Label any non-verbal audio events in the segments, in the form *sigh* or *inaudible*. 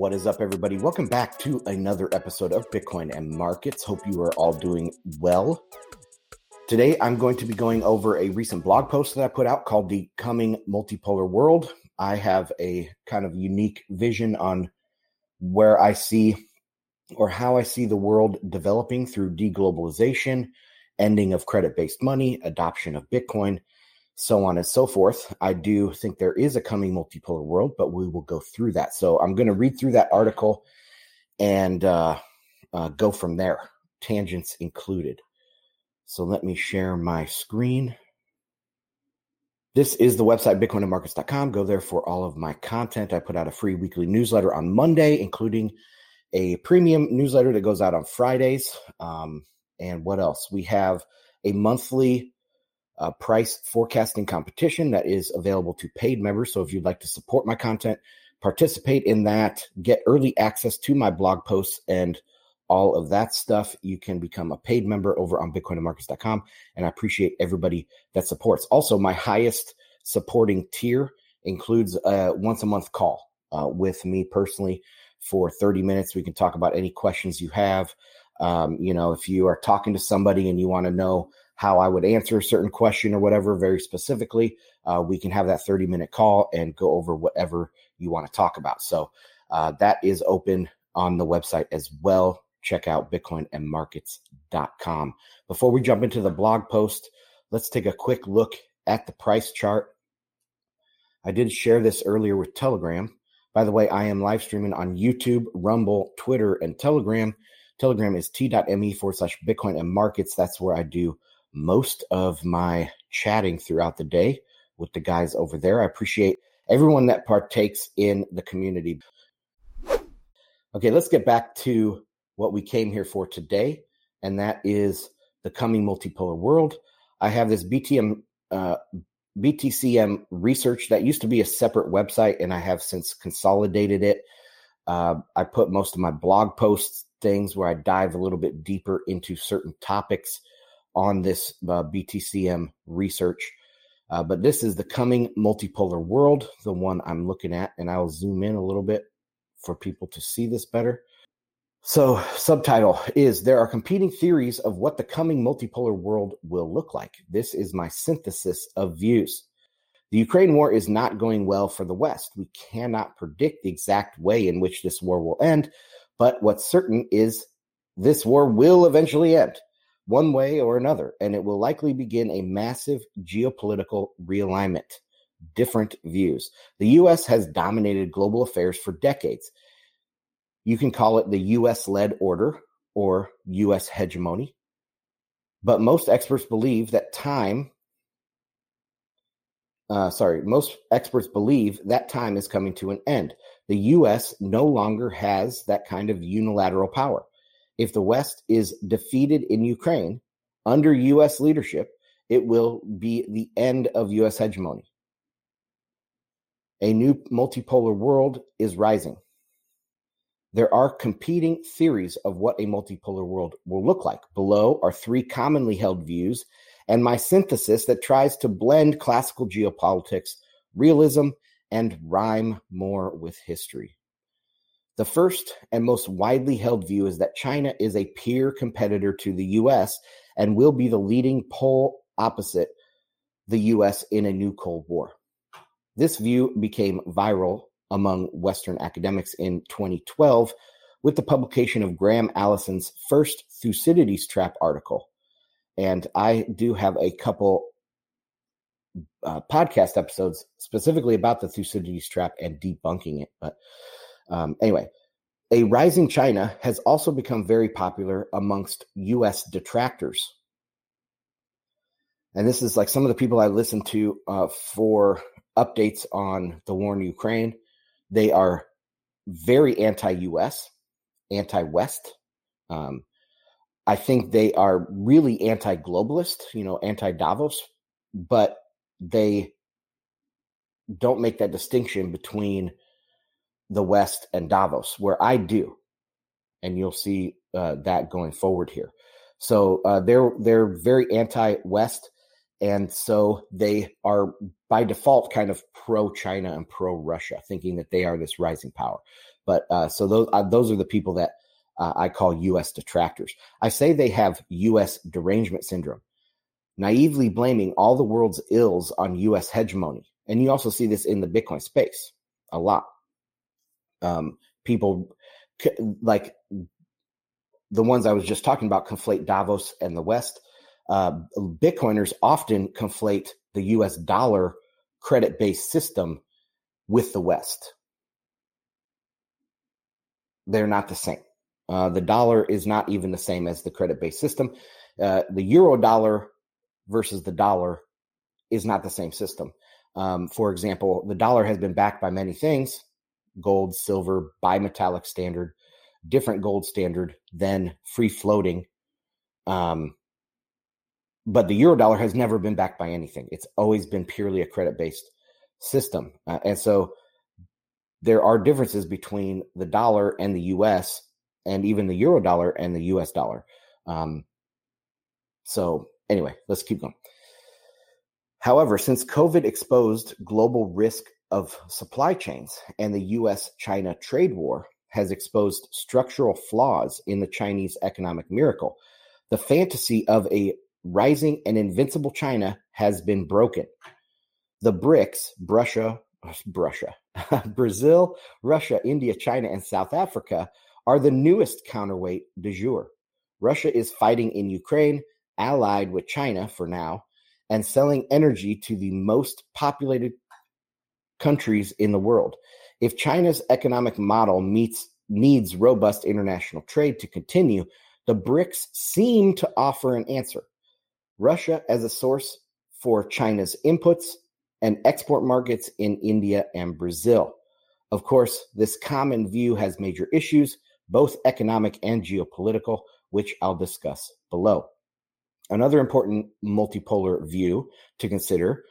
What is up, everybody? Welcome back to another episode of Bitcoin and Markets. Hope you are all doing well. Today, I'm going to be going over a recent blog post that I put out called The Coming Multipolar World. I have a kind of unique vision on where I see or how I see the world developing through deglobalization, ending of credit based money, adoption of Bitcoin, so on and so forth. I do think there is a coming multipolar world, but we will go through that. So I'm going to read through that article and uh, uh, go from there, tangents included. So let me share my screen. This is the website bitcoinandmarkets.com. Go there for all of my content. I put out a free weekly newsletter on Monday, including a premium newsletter that goes out on Fridays. Um, and what else? We have a monthly uh, price forecasting competition that is available to paid members. So if you'd like to support my content, participate in that, get early access to my blog posts and all of that stuff, you can become a paid member over on bitcoinandmarkets.com. And I appreciate everybody that supports. Also, my highest supporting tier includes a once a month call uh, with me personally for 30 minutes. We can talk about any questions you have. Um, you know, if you are talking to somebody and you want to know how I would answer a certain question or whatever very specifically, uh, we can have that 30 minute call and go over whatever you want to talk about. So uh, that is open on the website as well. Check out bitcoinandmarkets.com. Before we jump into the blog post, let's take a quick look at the price chart. I did share this earlier with Telegram. By the way, I am live streaming on YouTube, Rumble, Twitter, and Telegram. Telegram is t.me forward slash Bitcoin and markets. That's where I do most of my chatting throughout the day with the guys over there. I appreciate everyone that partakes in the community. Okay, let's get back to what we came here for today, and that is the coming multipolar world. I have this BTM uh, BTCM research that used to be a separate website, and I have since consolidated it. Uh, I put most of my blog posts, things where I dive a little bit deeper into certain topics on this uh, BTCM research. Uh, but this is the coming multipolar world, the one I'm looking at, and I'll zoom in a little bit for people to see this better. So, subtitle is There are competing theories of what the coming multipolar world will look like. This is my synthesis of views. The Ukraine war is not going well for the West. We cannot predict the exact way in which this war will end, but what's certain is this war will eventually end one way or another, and it will likely begin a massive geopolitical realignment. Different views. The U.S. has dominated global affairs for decades. You can call it the U.S. led order or U.S. hegemony. But most experts believe that time, uh, sorry, most experts believe that time is coming to an end. The U.S. no longer has that kind of unilateral power if the West is defeated in Ukraine under U.S. leadership, it will be the end of U.S. hegemony. A new multipolar world is rising. There are competing theories of what a multipolar world will look like. Below are three commonly held views and my synthesis that tries to blend classical geopolitics, realism, and rhyme more with history. The first and most widely held view is that China is a peer competitor to the US and will be the leading pole opposite the US in a new Cold War. This view became viral among Western academics in 2012 with the publication of Graham Allison's first Thucydides Trap article. And I do have a couple uh, podcast episodes specifically about the Thucydides Trap and debunking it. But um, anyway, a rising China has also become very popular amongst US detractors. And this is like some of the people I listen to uh, for updates on the war in Ukraine. They are very anti US, anti West. Um, I think they are really anti globalist, you know, anti Davos, but they don't make that distinction between the West and Davos, where I do, and you'll see uh, that going forward here. So uh, they're they're very anti-West, and so they are by default kind of pro-China and pro-Russia, thinking that they are this rising power. But uh, so those uh, those are the people that uh, I call U.S. detractors. I say they have U.S. derangement syndrome, naively blaming all the world's ills on U.S. hegemony. And you also see this in the Bitcoin space a lot. Um, people like the ones I was just talking about conflate Davos and the West. Uh, Bitcoiners often conflate the US dollar credit based system with the West. They're not the same. Uh, the dollar is not even the same as the credit based system. Uh, the euro dollar versus the dollar is not the same system. Um, for example, the dollar has been backed by many things gold, silver, bimetallic standard, different gold standard than free floating. Um, but the euro dollar has never been backed by anything. It's always been purely a credit based system. Uh, and so there are differences between the dollar and the US and even the euro dollar and the US dollar. Um, so, anyway, let's keep going. However, since COVID exposed global risk of supply chains and the US China trade war has exposed structural flaws in the Chinese economic miracle, the fantasy of a rising and invincible China has been broken. The BRICS, Russia, Russia, *laughs* Brazil, Russia, India, China, and South Africa are the newest counterweight de jour. Russia is fighting in Ukraine, allied with China for now, and selling energy to the most populated countries in the world. If China's economic model meets needs robust international trade to continue, the BRICS seem to offer an answer. Russia as a source for China's inputs and export markets in India and Brazil. Of course, this common view has major issues, both economic and geopolitical, which I'll discuss below. Another important multipolar view to consider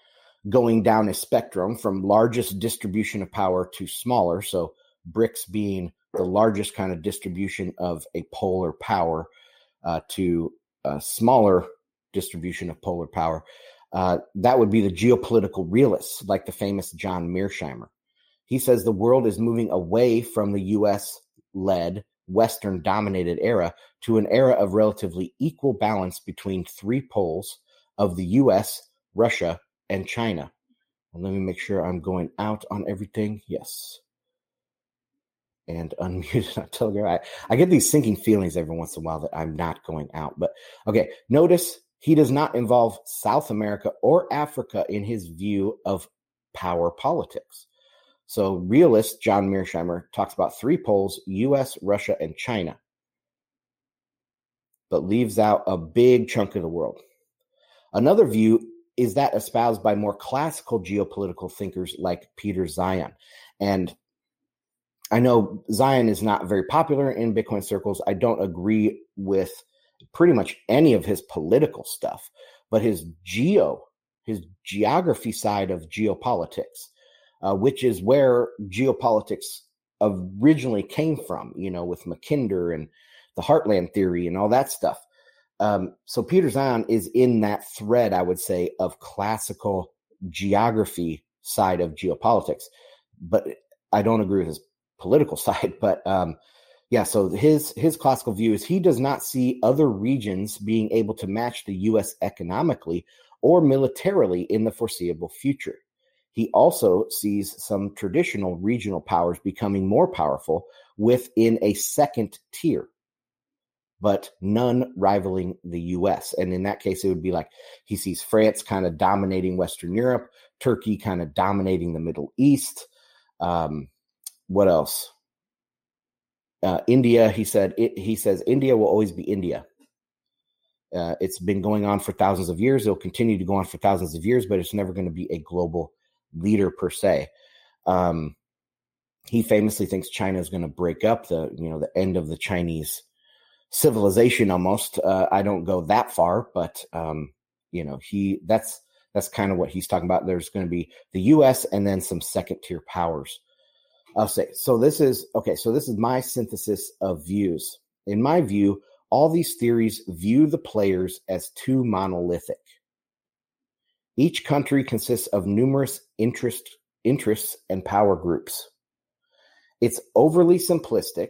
going down a spectrum from largest distribution of power to smaller. So, BRICS being the largest kind of distribution of a polar power uh, to a smaller distribution of polar power. Uh, that would be the geopolitical realists, like the famous John Mearsheimer. He says the world is moving away from the US led, Western dominated era to an era of relatively equal balance between three poles of the US, Russia, and China. And let me make sure I'm going out on everything. Yes. And unmuted *laughs* on Telegram. I, I get these sinking feelings every once in a while that I'm not going out. But okay, notice he does not involve South America or Africa in his view of power politics. So, realist John Mearsheimer talks about three poles US, Russia, and China, but leaves out a big chunk of the world. Another view is that espoused by more classical geopolitical thinkers like Peter Zeihan. And I know Zeihan is not very popular in Bitcoin circles. I don't agree with pretty much any of his political stuff, but his geo, his geography side of geopolitics, uh, which is where geopolitics originally came from, you know, with Mackinder and the Heartland theory and all that stuff. Um, so Peter Zeihan is in that thread, I would say, of classical geography side of geopolitics, but I don't agree with his political *laughs* side. But um, yeah, so his his classical view is he does not see other regions being able to match the U.S. economically or militarily in the foreseeable future. He also sees some traditional regional powers becoming more powerful within a second tier, but none rivaling the US. And in that case, it would be like he sees France kind of dominating Western Europe, Turkey kind of dominating the Middle East. Um, what else? Uh, India, he said, it, he says India will always be India. Uh, it's been going on for thousands of years. It'll continue to go on for thousands of years, but it's never going to be a global leader per se. Um, he famously thinks China is going to break up the, you know, the end of the Chinese civilization. Almost. Uh, I don't go that far, but um, you know, he that's that's kind of what he's talking about. There's going to be the U.S. and then some second tier powers I'll say so. This is okay. So this is my synthesis of views. In my view, all these theories view the players as too monolithic. Each country consists of numerous interest, interests and power groups. It's overly simplistic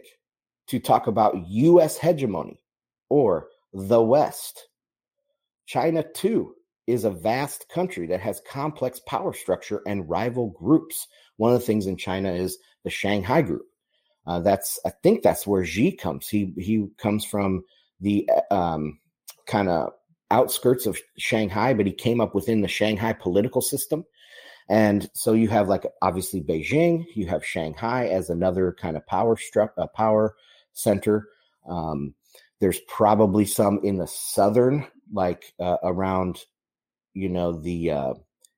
to talk about U.S. hegemony or the West. China, too, is a vast country that has complex power structure and rival groups. One of the things in China is the Shanghai Group. Uh, that's I think that's where Xi comes. He he comes from the um, kind of outskirts of Shanghai, but he came up within the Shanghai political system. And so you have like obviously Beijing, you have Shanghai as another kind of power struck a power center. Um, there's probably some in the southern, like uh, around, you know, the uh,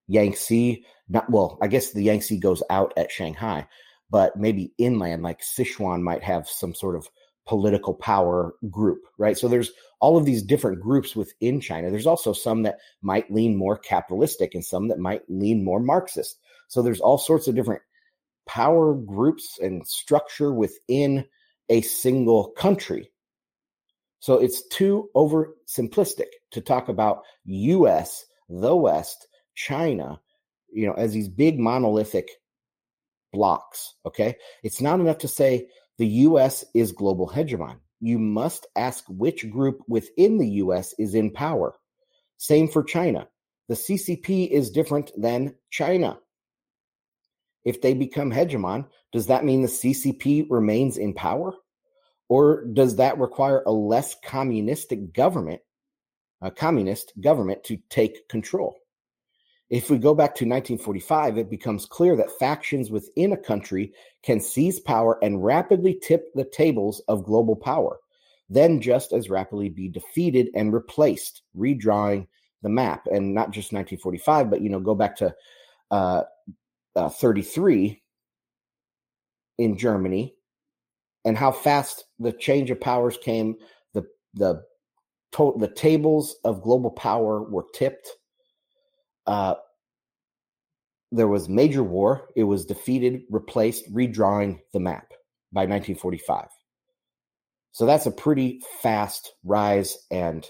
Yangtze. Not well, I guess the Yangtze goes out at Shanghai, but maybe inland, like Sichuan, might have some sort of political power group, right? So there's all of these different groups within China. There's also some that might lean more capitalistic and some that might lean more Marxist. So there's all sorts of different power groups and structure within a single country. So it's too over simplistic to talk about US, the West, China, you know, as these big monolithic blocks. Okay. It's not enough to say the US is global hegemon. You must ask which group within the US is in power. Same for China. The CCP is different than China. If they become hegemon, does that mean the CCP remains in power? Or does that require a less communistic government, a communist government to take control? If we go back to 1945, it becomes clear that factions within a country can seize power and rapidly tip the tables of global power, then just as rapidly be defeated and replaced, redrawing the map. And not just 1945, but you know, go back to uh, uh, 33 in Germany, and how fast the change of powers came. The the to- the tables of global power were tipped uh, there was major war. It was defeated, replaced, redrawing the map by 1945. So that's a pretty fast rise and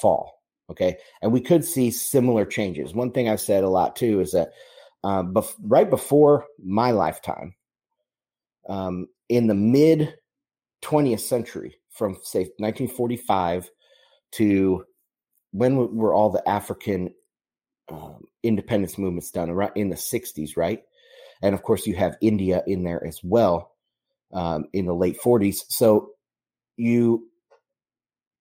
fall. Okay. And we could see similar changes. One thing I've said a lot too is that uh, bef- right before my lifetime, um, in the mid 20th century, from say 1945 to when were all the African um, independence movements done around in the 60s, right? And of course, you have India in there as well um, in the late 40s. So you,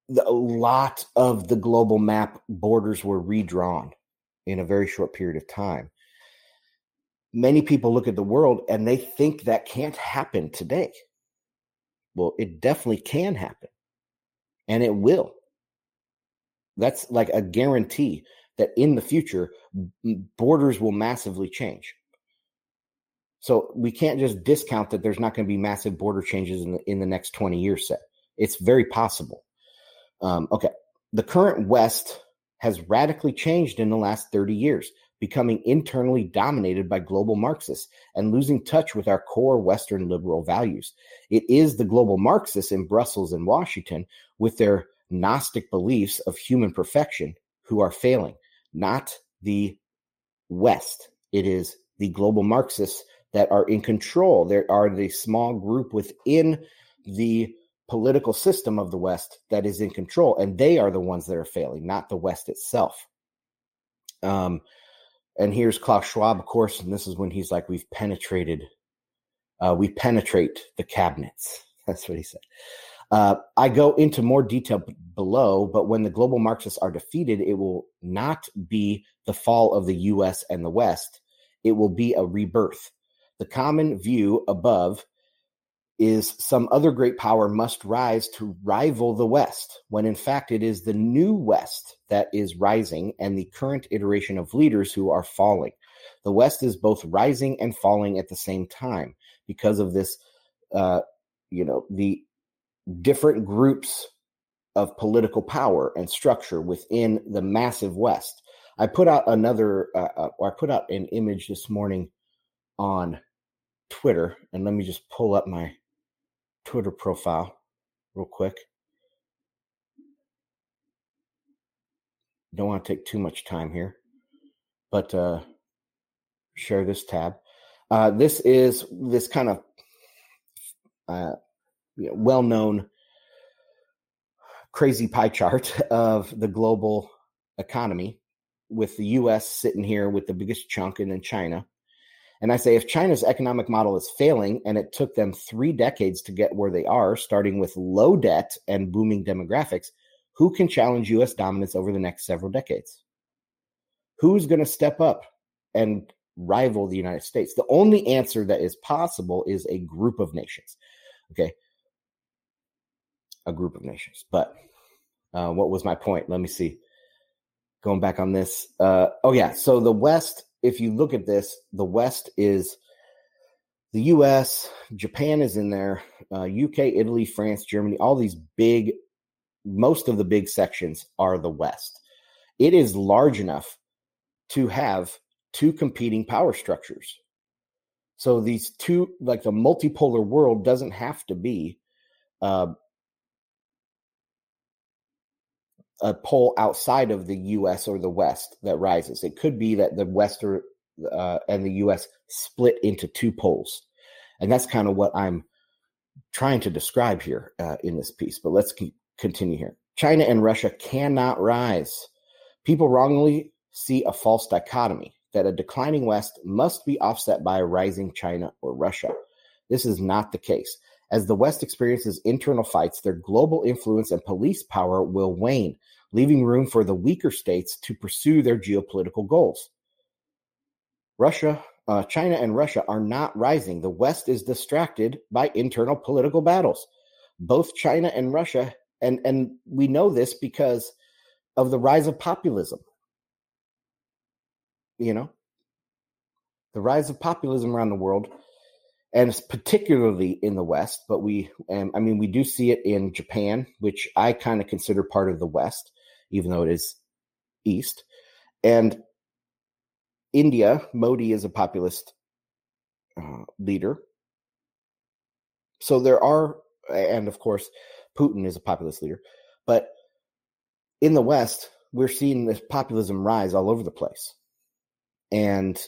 a lot of the global map borders were redrawn in a very short period of time. Many people look at the world and they think that can't happen today. Well, it definitely can happen, and it will. That's like a guarantee that in the future borders will massively change. So we can't just discount that there's not going to be massive border changes in the, in the next 20 years set. It's very possible. Um, okay. The current West has radically changed in the last 30 years, becoming internally dominated by global Marxists and losing touch with our core Western liberal values. It is the global Marxists in Brussels and Washington with their Gnostic beliefs of human perfection who are failing not the West. It is the global Marxists that are in control. There are the small group within the political system of the West that is in control, and they are the ones that are failing, not the West itself. Um, and here's Klaus Schwab, of course, and this is when he's like, "We've penetrated, uh, we penetrate the cabinets." *laughs* That's what he said. Uh, I go into more detail b- below, but when the global Marxists are defeated, it will not be the fall of the US and the West. It will be a rebirth. The common view above is some other great power must rise to rival the West, when in fact it is the new West that is rising and the current iteration of leaders who are falling. The West is both rising and falling at the same time because of this, uh, you know, the different groups of political power and structure within the massive West. I put out another, uh, uh, or I put out an image this morning on Twitter, and let me just pull up my Twitter profile real quick. Don't want to take too much time here, but uh, share this tab. Uh, this is this kind of uh, well known crazy pie chart *laughs* of the global economy, with the US sitting here with the biggest chunk, and then China. And I say, if China's economic model is failing and it took them three decades to get where they are, starting with low debt and booming demographics, who can challenge US dominance over the next several decades? Who's going to step up and rival the United States? The only answer that is possible is a group of nations. Okay. A group of nations. But uh, what was my point? Let me see. Going back on this. Uh, oh, yeah. So the West, if you look at this, the West is the US, Japan is in there, uh, UK, Italy, France, Germany, all these big, most of the big sections are the West. It is large enough to have two competing power structures. So these two, like the multipolar world, doesn't have to be uh, a pole outside of the U.S. or the West that rises. It could be that the West or, uh, and the U.S. split into two poles, and that's kind of what I'm trying to describe here uh, in this piece. But let's keep, continue here. China and Russia cannot rise. People wrongly see a false dichotomy that a declining West must be offset by a rising China or Russia. This is not the case. As the West experiences internal fights, their global influence and police power will wane, leaving room for the weaker states to pursue their geopolitical goals. Russia, uh, China, and Russia are not rising. The West is distracted by internal political battles. Both China and Russia, and, and we know this because of the rise of populism you know, the rise of populism around the world, and particularly in the West. But we, um, I mean, we do see it in Japan, which I kind of consider part of the West, even though it is East, and India. Modi is a populist uh, leader, so there are, and of course, Putin is a populist leader, but in the West, we're seeing this populism rise all over the place. And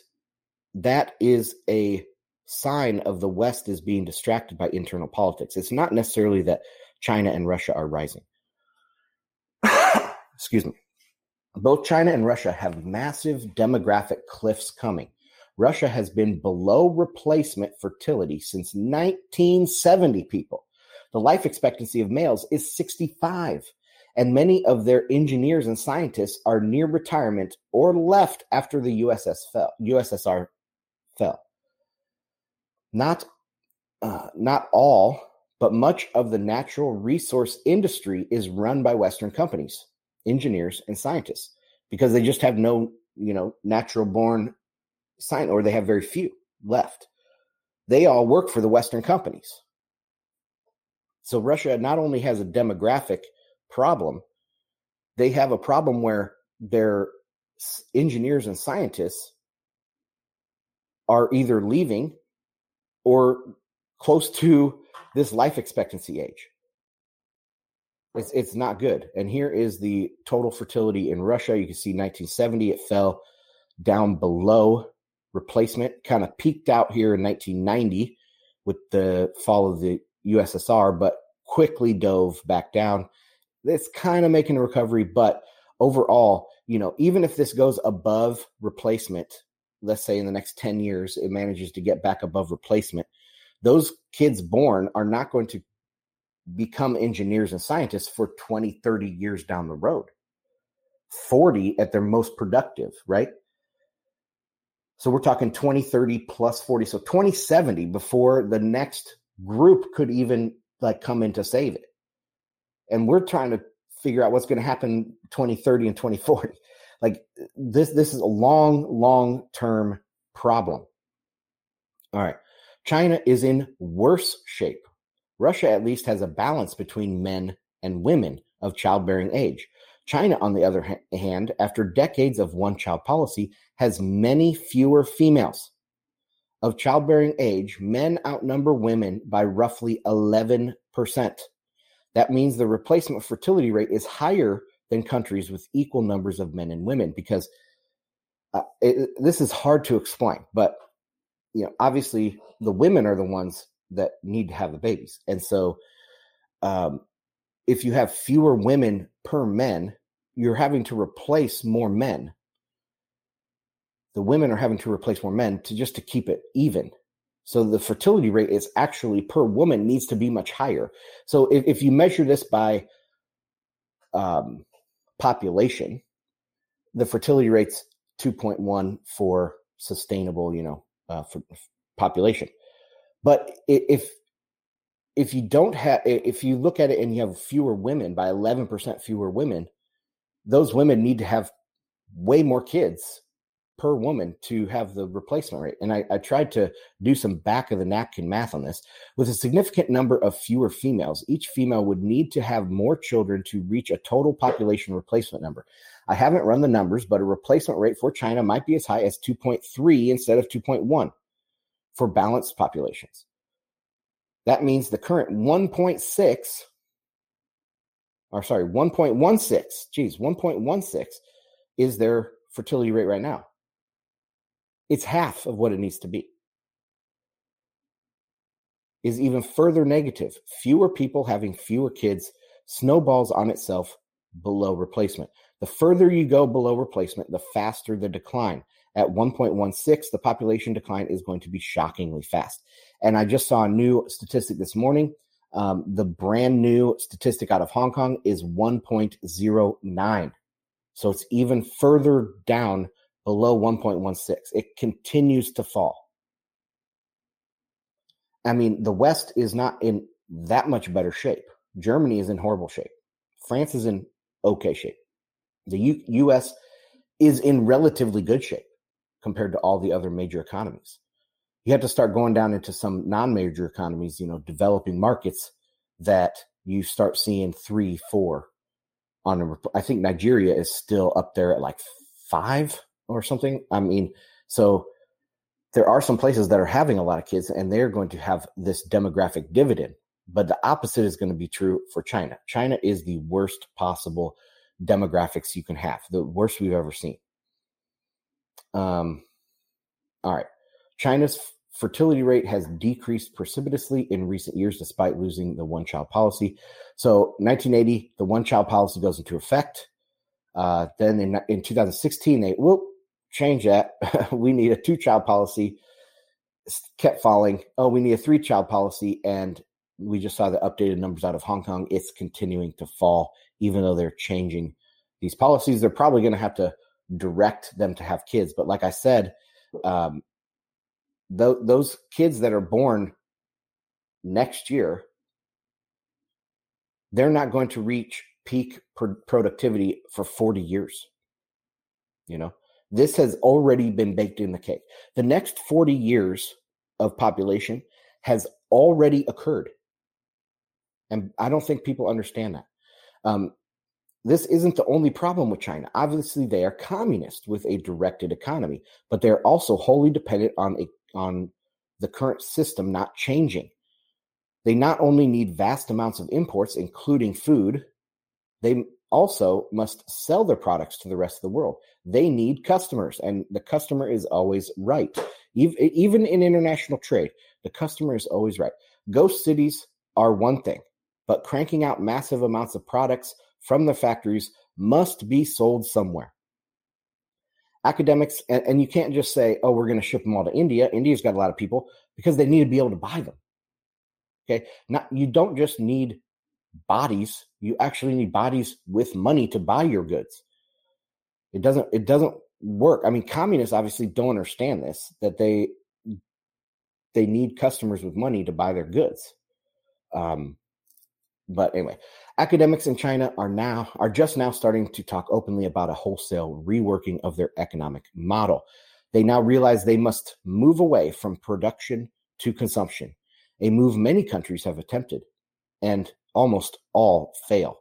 that is a sign of the West is being distracted by internal politics. It's not necessarily that China and Russia are rising. *coughs* Excuse me. Both China and Russia have massive demographic cliffs coming. Russia has been below replacement fertility since 1970, people. The life expectancy of males is 65 and many of their engineers and scientists are near retirement or left after the USS fell, USSR fell. Not, uh, not all, but much of the natural resource industry is run by Western companies, engineers, and scientists because they just have no, you know, natural born science, or they have very few left. They all work for the Western companies. So Russia not only has a demographic problem. They have a problem where their engineers and scientists are either leaving or close to this life expectancy age. It's it's not good. And here is the total fertility in Russia. You can see 1970 it fell down below replacement, kind of peaked out here in 1990 with the fall of the USSR, but quickly dove back down it's kind of making a recovery, but overall, you know, even if this goes above replacement, let's say in the next 10 years, it manages to get back above replacement, those kids born are not going to become engineers and scientists for 20, 30 years down the road. 40 at their most productive, right? So we're talking 20, 30 plus 40. So 2070 before the next group could even like come in to save it. And we're trying to figure out what's going to happen 2030 and 2040 *laughs* like this this is a long long term problem. All right. China is in worse shape. Russia at least has a balance between men and women of childbearing age. China on the other hand after decades of one child policy has many fewer females of childbearing age men outnumber women by roughly 11% that means the replacement fertility rate is higher than countries with equal numbers of men and women because uh, it, this is hard to explain but you know obviously the women are the ones that need to have the babies. And so, um, if you have fewer women per men, you're having to replace more men. The women are having to replace more men to just to keep it even. So the fertility rate is actually per woman needs to be much higher. So if, if you measure this by um, population, the fertility rate's 2.1 for sustainable, you know, uh, for population. But if if you don't have, if you look at it and you have fewer women by 11% fewer women, those women need to have way more kids per woman to have the replacement rate. And I, I, tried to do some back of the napkin math on this. With a significant number of fewer females, each female would need to have more children to reach a total population replacement number. I haven't run the numbers, but a replacement rate for China might be as high as 2.3 instead of 2.1 for balanced populations. That means the current 1.6, or sorry, 1.16, geez, 1.16 is their fertility rate right now. It's half of what it needs to be. Is even further negative. Fewer people having fewer kids snowballs on itself below replacement. The further you go below replacement, the faster the decline. At 1.16, the population decline is going to be shockingly fast. And I just saw a new statistic this morning. Um, the brand new statistic out of Hong Kong is 1.09. So it's even further down below 1.16. It continues to fall. I mean, the West is not in that much better shape. Germany is in horrible shape. France is in okay shape. The U- US is in relatively good shape compared to all the other major economies. You have to start going down into some non major economies, you know, developing markets that you start seeing three, four on a, I think Nigeria is still up there at like five or something. I mean, so there are some places that are having a lot of kids and they're going to have this demographic dividend. But the opposite is going to be true for China. China is the worst possible demographics you can have, the worst we've ever seen. Um, all right. China's fertility rate has decreased precipitously in recent years despite losing the one child policy. So, 1980, the one child policy goes into effect. Uh, then in, in 2016, they whoop, change that. *laughs* we need a two child policy. Kept falling. Oh, we need a three child policy. And we just saw the updated numbers out of Hong Kong. It's continuing to fall, even though they're changing these policies. They're probably going to have to direct them to have kids. But like I said, um, th- those kids that are born next year, they're not going to reach peak pr- productivity for 40 years. You know, this has already been baked in the cake. The next 40 years of population has already occurred. And I don't think people understand that. Um, this isn't the only problem with China. Obviously, they are communist with a directed economy, but they're also wholly dependent on a, on the current system not changing. They not only need vast amounts of imports, including food, they also must sell their products to the rest of the world. They need customers, and the customer is always right. Even in international trade, the customer is always right. Ghost cities are one thing, but cranking out massive amounts of products from the factories must be sold somewhere. Academics, and, you can't just say, oh, we're going to ship them all to India. India's got a lot of people because they need to be able to buy them. Okay. Not, you don't just need bodies you actually need bodies with money to buy your goods. It doesn't it doesn't work. I mean communists obviously don't understand this that they they need customers with money to buy their goods. Um but anyway academics in china are now are just now starting to talk openly about a wholesale reworking of their economic model. They now realize they must move away from production to consumption a move many countries have attempted. And almost all fail.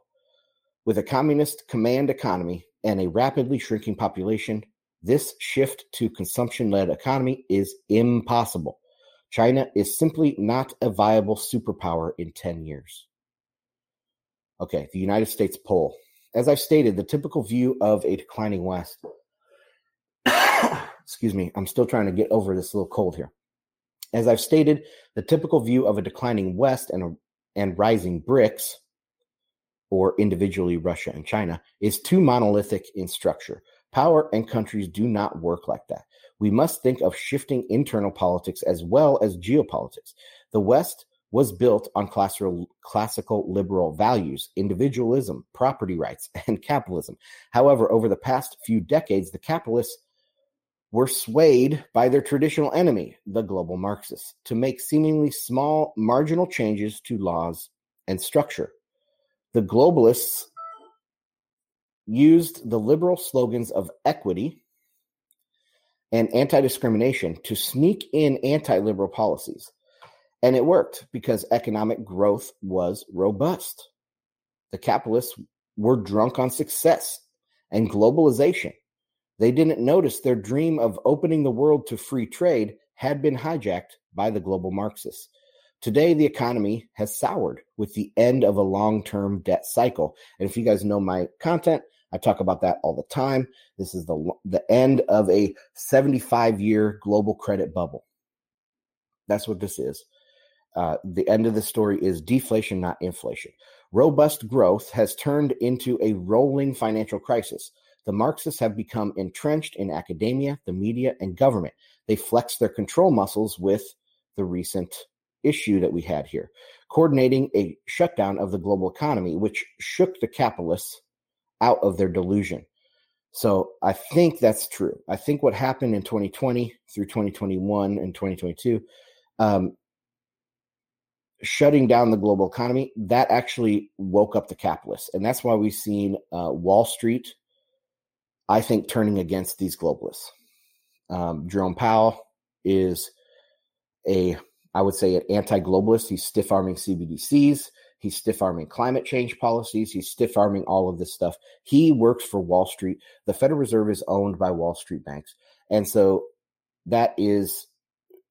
With a communist command economy and a rapidly shrinking population, this shift to consumption led economy is impossible. China is simply not a viable superpower in 10 years. Okay, the United States poll. As I've stated, the typical view of a declining West. *coughs* excuse me, I'm still trying to get over this little cold here. As I've stated, the typical view of a declining West and, a, and rising BRICS, or individually Russia and China, is too monolithic in structure. Power and countries do not work like that. We must think of shifting internal politics as well as geopolitics. The West was built on classical, classical liberal values, individualism, property rights, *laughs* and capitalism. However, over the past few decades, the capitalists were swayed by their traditional enemy, the global Marxists, to make seemingly small marginal changes to laws and structure. The globalists used the liberal slogans of equity and anti discrimination to sneak in anti liberal policies. And it worked because economic growth was robust. The capitalists were drunk on success and globalization. They didn't notice their dream of opening the world to free trade had been hijacked by the global Marxists. Today, the economy has soured with the end of a long term debt cycle. And if you guys know my content, I talk about that all the time. This is the, the end of a 75 year global credit bubble. That's what this is. Uh, the end of the story is deflation, not inflation. Robust growth has turned into a rolling financial crisis. The Marxists have become entrenched in academia, the media, and government. They flex their control muscles with the recent issue that we had here, coordinating a shutdown of the global economy, which shook the capitalists out of their delusion. So I think that's true. I think what happened in 2020 through 2021 and 2022 um, shutting down the global economy, that actually woke up the capitalists. And that's why we've seen uh, Wall Street, I think, turning against these globalists. Um, Jerome Powell is a, I would say, an anti globalist. He's stiff arming CBDCs. He's stiff arming climate change policies. He's stiff arming all of this stuff. He works for Wall Street. The Federal Reserve is owned by Wall Street banks. And so that is,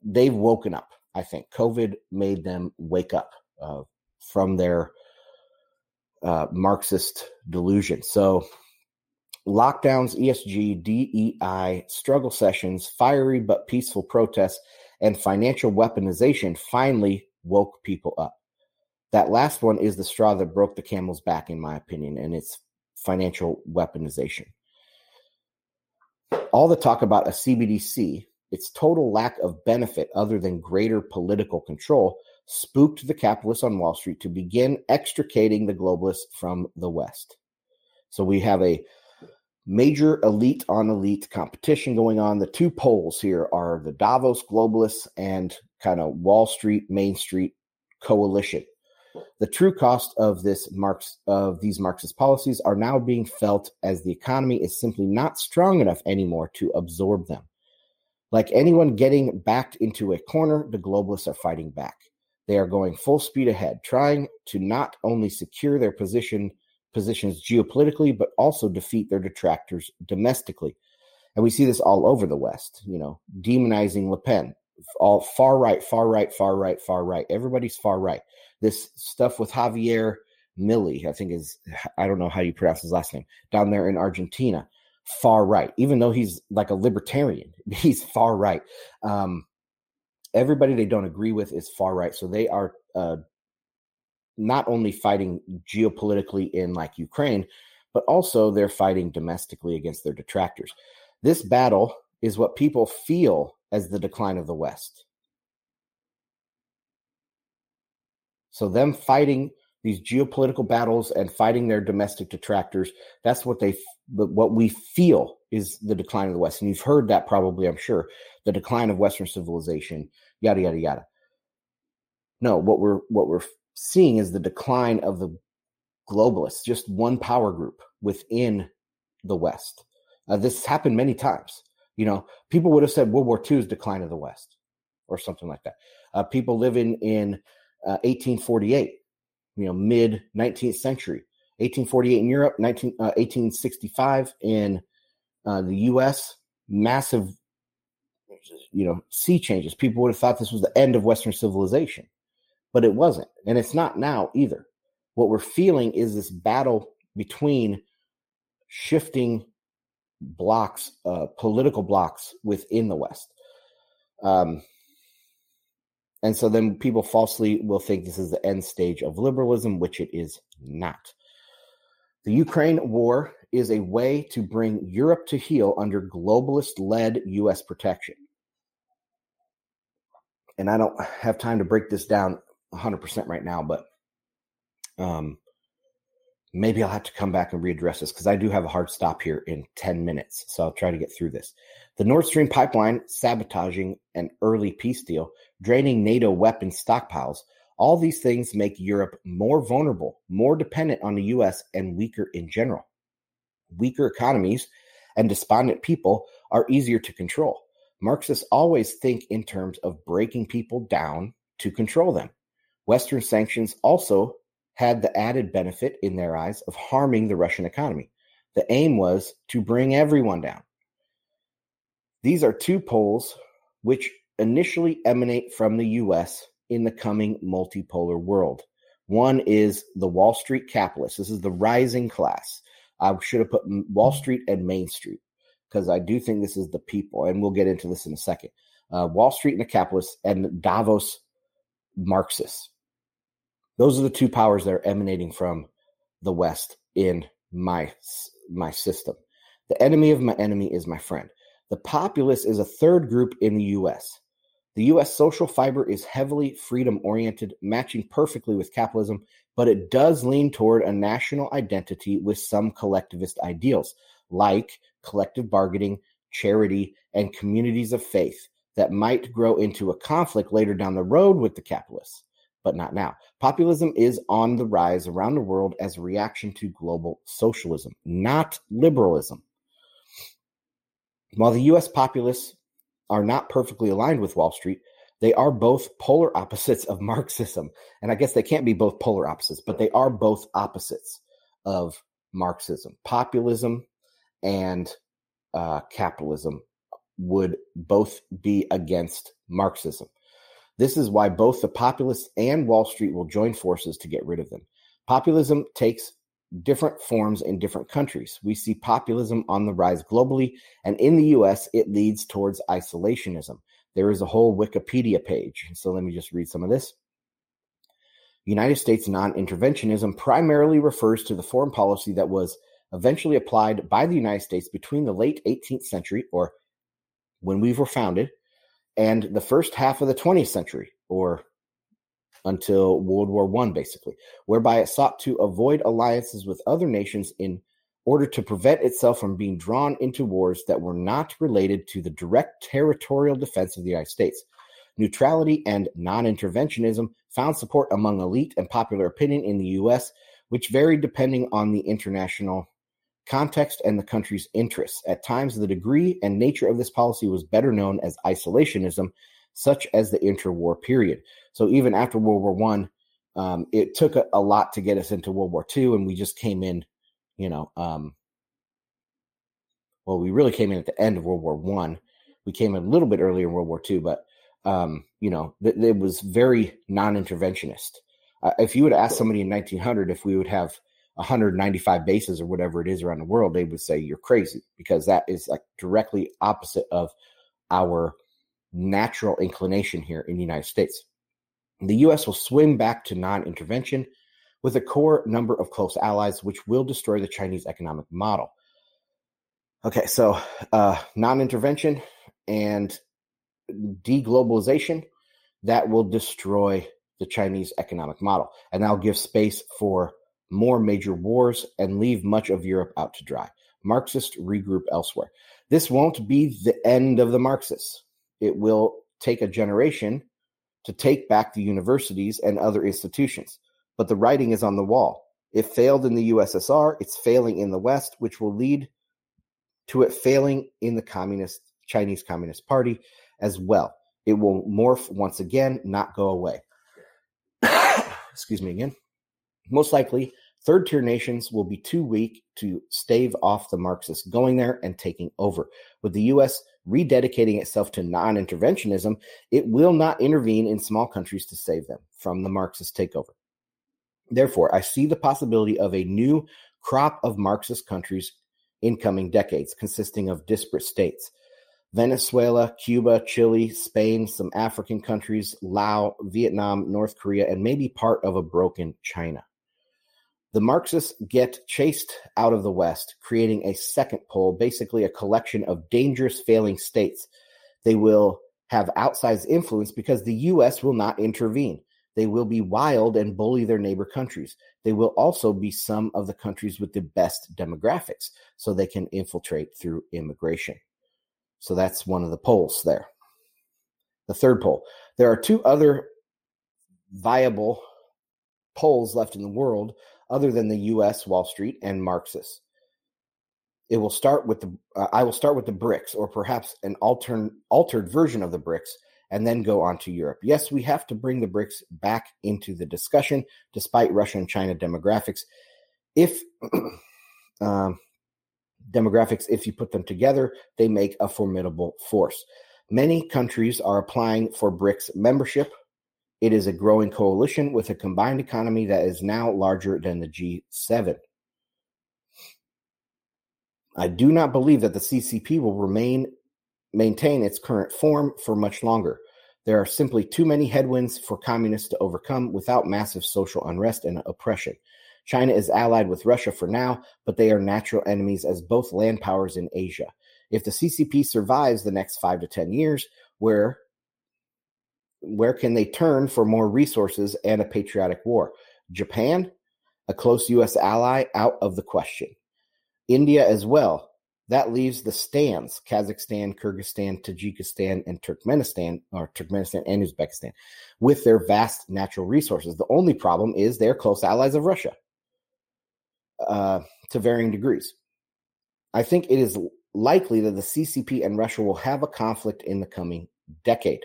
they've woken up I think COVID made them wake up uh, from their uh, Marxist delusion. So, lockdowns, ESG, DEI, struggle sessions, fiery but peaceful protests, and financial weaponization finally woke people up. That last one is the straw that broke the camel's back, in my opinion, and it's financial weaponization. All the talk about a CBDC its total lack of benefit other than greater political control spooked the capitalists on Wall Street to begin extricating the globalists from the West. So we have a major elite on elite competition going on. The two poles here are the Davos globalists and kind of Wall Street, Main Street coalition. The true cost of this Marx of these Marxist policies are now being felt as the economy is simply not strong enough anymore to absorb them. Like anyone getting backed into a corner, the globalists are fighting back. They are going full speed ahead, trying to not only secure their position positions geopolitically, but also defeat their detractors domestically. And we see this all over the West, you know, demonizing Le Pen, all far right, far right, far right, far right. Everybody's far right. This stuff with Javier Milei, I think is, I don't know how you pronounce his last name, down there in Argentina far right, even though he's like a libertarian. *laughs* He's far right. Um, everybody they don't agree with is far right. So they are uh, not only fighting geopolitically in like Ukraine, but also they're fighting domestically against their detractors. This battle is what people feel as the decline of the West. So them fighting these geopolitical battles and fighting their domestic detractors. That's what they, what we feel is the decline of the West. And you've heard that probably, I'm sure, the decline of Western civilization, yada yada yada. No, what we're what we're seeing is the decline of the globalists, just one power group within the West. Uh, this happened many times. You know, people would have said World War II is decline of the West, or something like that. Uh, people living in uh, 1848 you know, mid 19th century. 1848 in Europe, 19, uh, 1865 in uh, the U.S. Massive, you know, sea changes. People would have thought this was the end of Western civilization, but it wasn't, and it's not now either. What we're feeling is this battle between shifting blocks, uh, political blocks within the West. Um, And so then people falsely will think this is the end stage of liberalism, which it is not. The Ukraine war is a way to bring Europe to heel under globalist led US protection. And I don't have time to break this down 100% right now, but um, maybe I'll have to come back and readdress this because I do have a hard stop here in 10 minutes. So I'll try to get through this. The Nord Stream pipeline sabotaging an early peace deal, draining NATO weapons stockpiles, all these things make Europe more vulnerable, more dependent on the US, and weaker in general. Weaker economies and despondent people are easier to control. Marxists always think in terms of breaking people down to control them. Western sanctions also had the added benefit, in their eyes, of harming the Russian economy. The aim was to bring everyone down. These are two poles which initially emanate from the US in the coming multipolar world. One is the Wall Street capitalists. This is the rising class. I should have put Wall Street and Main Street because I do think this is the people, and we'll get into this in a second. Uh, Wall Street and the capitalists, and Davos Marxists. Those are the two powers that are emanating from the West in my my system. The enemy of my enemy is my friend. The populace is a third group in the US. The US social fiber is heavily freedom oriented, matching perfectly with capitalism, but it does lean toward a national identity with some collectivist ideals, like collective bargaining, charity, and communities of faith that might grow into a conflict later down the road with the capitalists but not now. Populism is on the rise around the world as a reaction to global socialism, not liberalism. While the US populists are not perfectly aligned with Wall Street, they are both polar opposites of *laughs* Marxism. And I guess they can't be both polar opposites, but they are both opposites of Marxism. Populism and uh, capitalism would both be against Marxism. This is why both the populists and Wall Street will join forces to get rid of them. Populism takes different forms in different countries. We see populism on the rise globally, and in the US, it leads towards isolationism. There is a whole Wikipedia page. So let me just read some of this. United States non interventionism primarily refers to the foreign policy that was eventually applied by the United States between the late 18th century, or when we were founded, and the first half of the 20th century, or until World War One, basically, whereby it sought to avoid alliances with other nations in order to prevent itself from being drawn into wars that were not related to the direct territorial defense of the United States. Neutrality and non interventionism found support among elite and popular opinion in the U.S., which varied depending on the international context and the country's interests. At times, the degree and nature of this policy was better known as isolationism, such as the interwar period. So even after World War One, um, it took a, a, lot to get us into World War Two, and we just came in, you know, um, well, we really came in at the end of World War One. We came in a little bit earlier in World War Two, but um, you know, th- it was very non-interventionist. Uh, if you would ask somebody in 1900 if we would have 195 bases or whatever it is around the world, they would say you're crazy because that is like directly opposite of our natural inclination here in the United States. The US will swing back to non intervention with a core number of close allies, which will destroy the Chinese economic model. Okay, so uh, non intervention and deglobalization that will destroy the Chinese economic model. And that'll give space for more major wars and leave much of Europe out to dry. Marxists regroup elsewhere. This won't be the end of the Marxists. It will take a generation to take back the universities and other institutions. But the writing is on the wall. It failed in the USSR, it's failing in the West, which will lead to it failing in the Communist Chinese Communist Party as well. It will morph once again, not go away. *coughs* Excuse me again. Most likely, Third tier nations will be too weak to stave off the Marxists going there and taking over. With the U.S. rededicating itself to non interventionism, it will not intervene in small countries to save them from the Marxist takeover. Therefore, I see the possibility of a new crop of Marxist countries in coming decades, consisting of disparate states. Venezuela, Cuba, Chile, Spain, some African countries, Laos, Vietnam, North Korea, and maybe part of a broken China. The Marxists get chased out of the West, creating a second pole, basically a collection of dangerous failing states. They will have outsized influence because the U.S. will not intervene. They will be wild and bully their neighbor countries. They will also be some of the countries with the best demographics, so they can infiltrate through immigration. So that's one of the poles there. The third pole. There are two other viable poles left in the world other than the US, Wall Street, and Marxists. It will start with the uh, I will start with the BRICS or perhaps an altern, altered version of the BRICS and then go on to Europe. Yes, we have to bring the BRICS back into the discussion despite Russia and China demographics. If *clears throat* um, demographics, if you put them together, they make a formidable force. Many countries are applying for BRICS membership. It is a growing coalition with a combined economy that is now larger than the G7. I do not believe that the CCP will remain maintain its current form for much longer. There are simply too many headwinds for communists to overcome without massive social unrest and oppression. China is allied with Russia for now, but they are natural enemies as both land powers in Asia. If the CCP survives the next five to 10 years, where, where can they turn for more resources and a patriotic war? Japan, a close U.S. ally, out of the question. India as well. That leaves the stands Kazakhstan, Kyrgyzstan, Tajikistan, and Turkmenistan, or Turkmenistan and Uzbekistan, with their vast natural resources. The only problem is they're close allies of Russia uh, to varying degrees. I think it is likely that the CCP and Russia will have a conflict in the coming decade.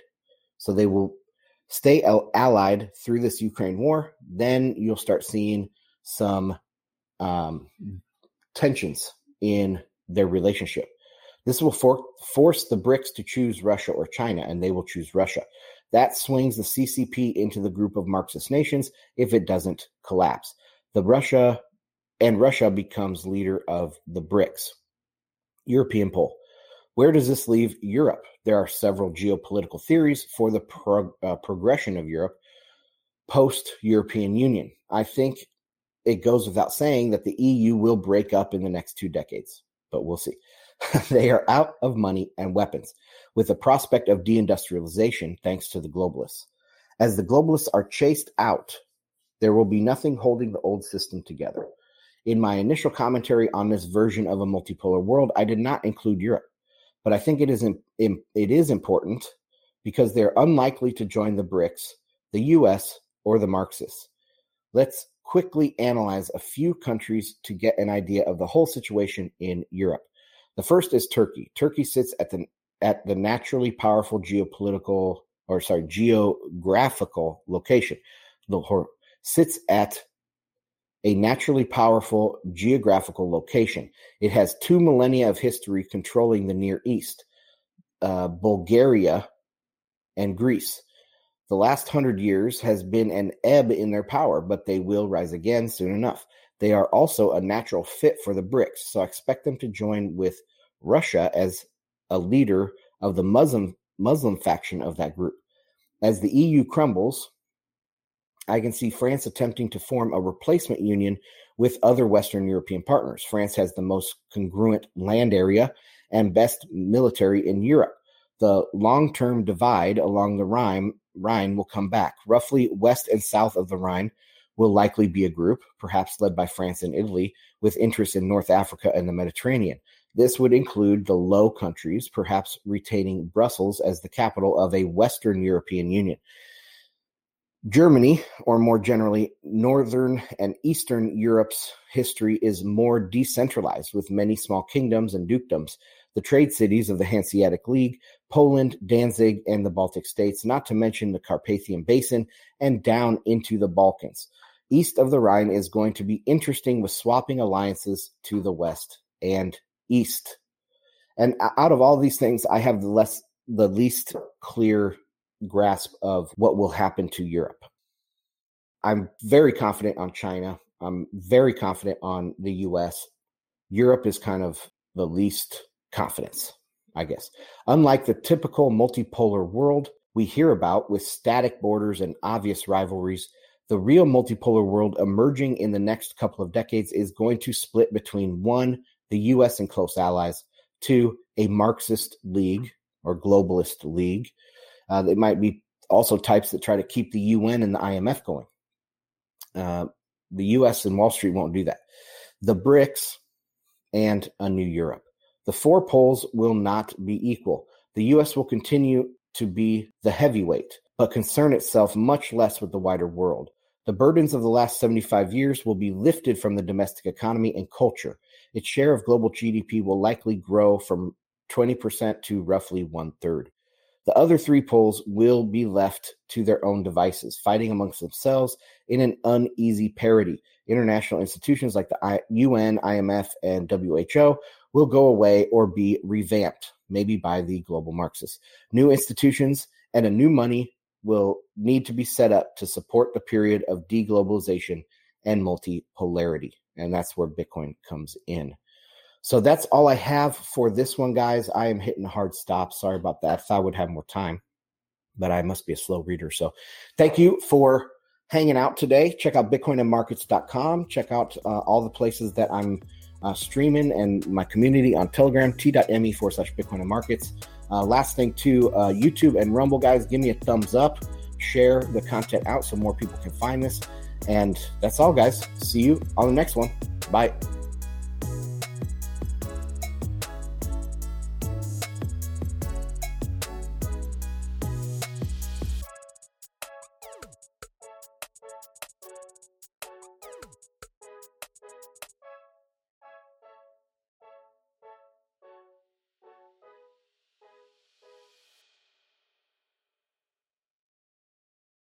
So they will stay allied through this Ukraine war. Then you'll start seeing some um, tensions in their relationship. This will for- force the BRICS to choose Russia or China, and they will choose Russia. That swings the CCP into the group of Marxist nations if it doesn't collapse. The Russia and Russia becomes leader of the BRICS. European pole. Where does this leave Europe? There are several geopolitical theories for the uh, progression of Europe post European Union. I think it goes without saying that the EU will break up in the next two decades, but we'll see. *laughs* they are out of money and weapons, with the prospect of deindustrialization thanks to the globalists. As the globalists are chased out, there will be nothing holding the old system together. In my initial commentary on this version of a multipolar world, I did not include Europe, but I think it is it is important because they're unlikely to join the BRICS, the US, or the Marxists. Let's quickly analyze a few countries to get an idea of the whole situation in Europe. The first is Turkey. Turkey sits at the at the naturally powerful geopolitical or sorry geographical location. The sits at a naturally powerful geographical location. It has two millennia of history controlling the Near East, uh, Bulgaria, and Greece. The last hundred years has been an ebb in their power, but they will rise again soon enough. They are also a natural fit for the BRICS, so I expect them to join with Russia as a leader of the Muslim Muslim faction of that group. As the EU crumbles, I can see France attempting to form a replacement union with other Western European partners. France has the most congruent land area and best military in Europe. The long term divide along the Rhine Rhine will come back. Roughly west and south of the Rhine will likely be a group, perhaps led by France and Italy, with interests in North Africa and the Mediterranean. This would include the Low Countries, perhaps retaining Brussels as the capital of a Western European Union. Germany, or more generally, Northern and Eastern Europe's history is more decentralized, with many small kingdoms and dukedoms the trade cities of the Hanseatic League, Poland, Danzig, and the Baltic states, not to mention the Carpathian Basin and down into the Balkans. East of the Rhine is going to be interesting with swapping alliances to the west and east. And out of all these things, I have the less the least clear grasp of what will happen to Europe. I'm very confident on China. I'm very confident on the US. Europe is kind of the least confidence. I guess. Unlike the typical multipolar world we hear about with static borders and obvious rivalries, the real multipolar world emerging in the next couple of decades is going to split between one, the US and close allies, two, a Marxist league or globalist league. Uh, they might be also types that try to keep the UN and the IMF going. Uh, the US and Wall Street won't do that. The BRICS and a new Europe. The four poles will not be equal. The US will continue to be the heavyweight, but concern itself much less with the wider world. The burdens of the last 75 years will be lifted from the domestic economy and culture. Its share of global GDP will likely grow from 20% to roughly one third. The other three poles will be left to their own devices, fighting amongst themselves in an uneasy parity. International institutions like the UN, IMF, and WHO will go away or be revamped, maybe by the global Marxists. New institutions and a new money will need to be set up to support the period of deglobalization and multipolarity. And that's where Bitcoin comes in. So that's all I have for this one, guys. I am hitting a hard stop. Sorry about that. I thought I would have more time, but I must be a slow reader. So thank you for hanging out today. Check out bitcoinandmarkets.com. Check out uh, all the places that I'm uh, streaming and my community on Telegram, t.me forward slash Bitcoin and Markets. Uh, last thing, too, uh, YouTube and Rumble, guys, give me a thumbs up, share the content out so more people can find this. And that's all, guys. See you on the next one. Bye.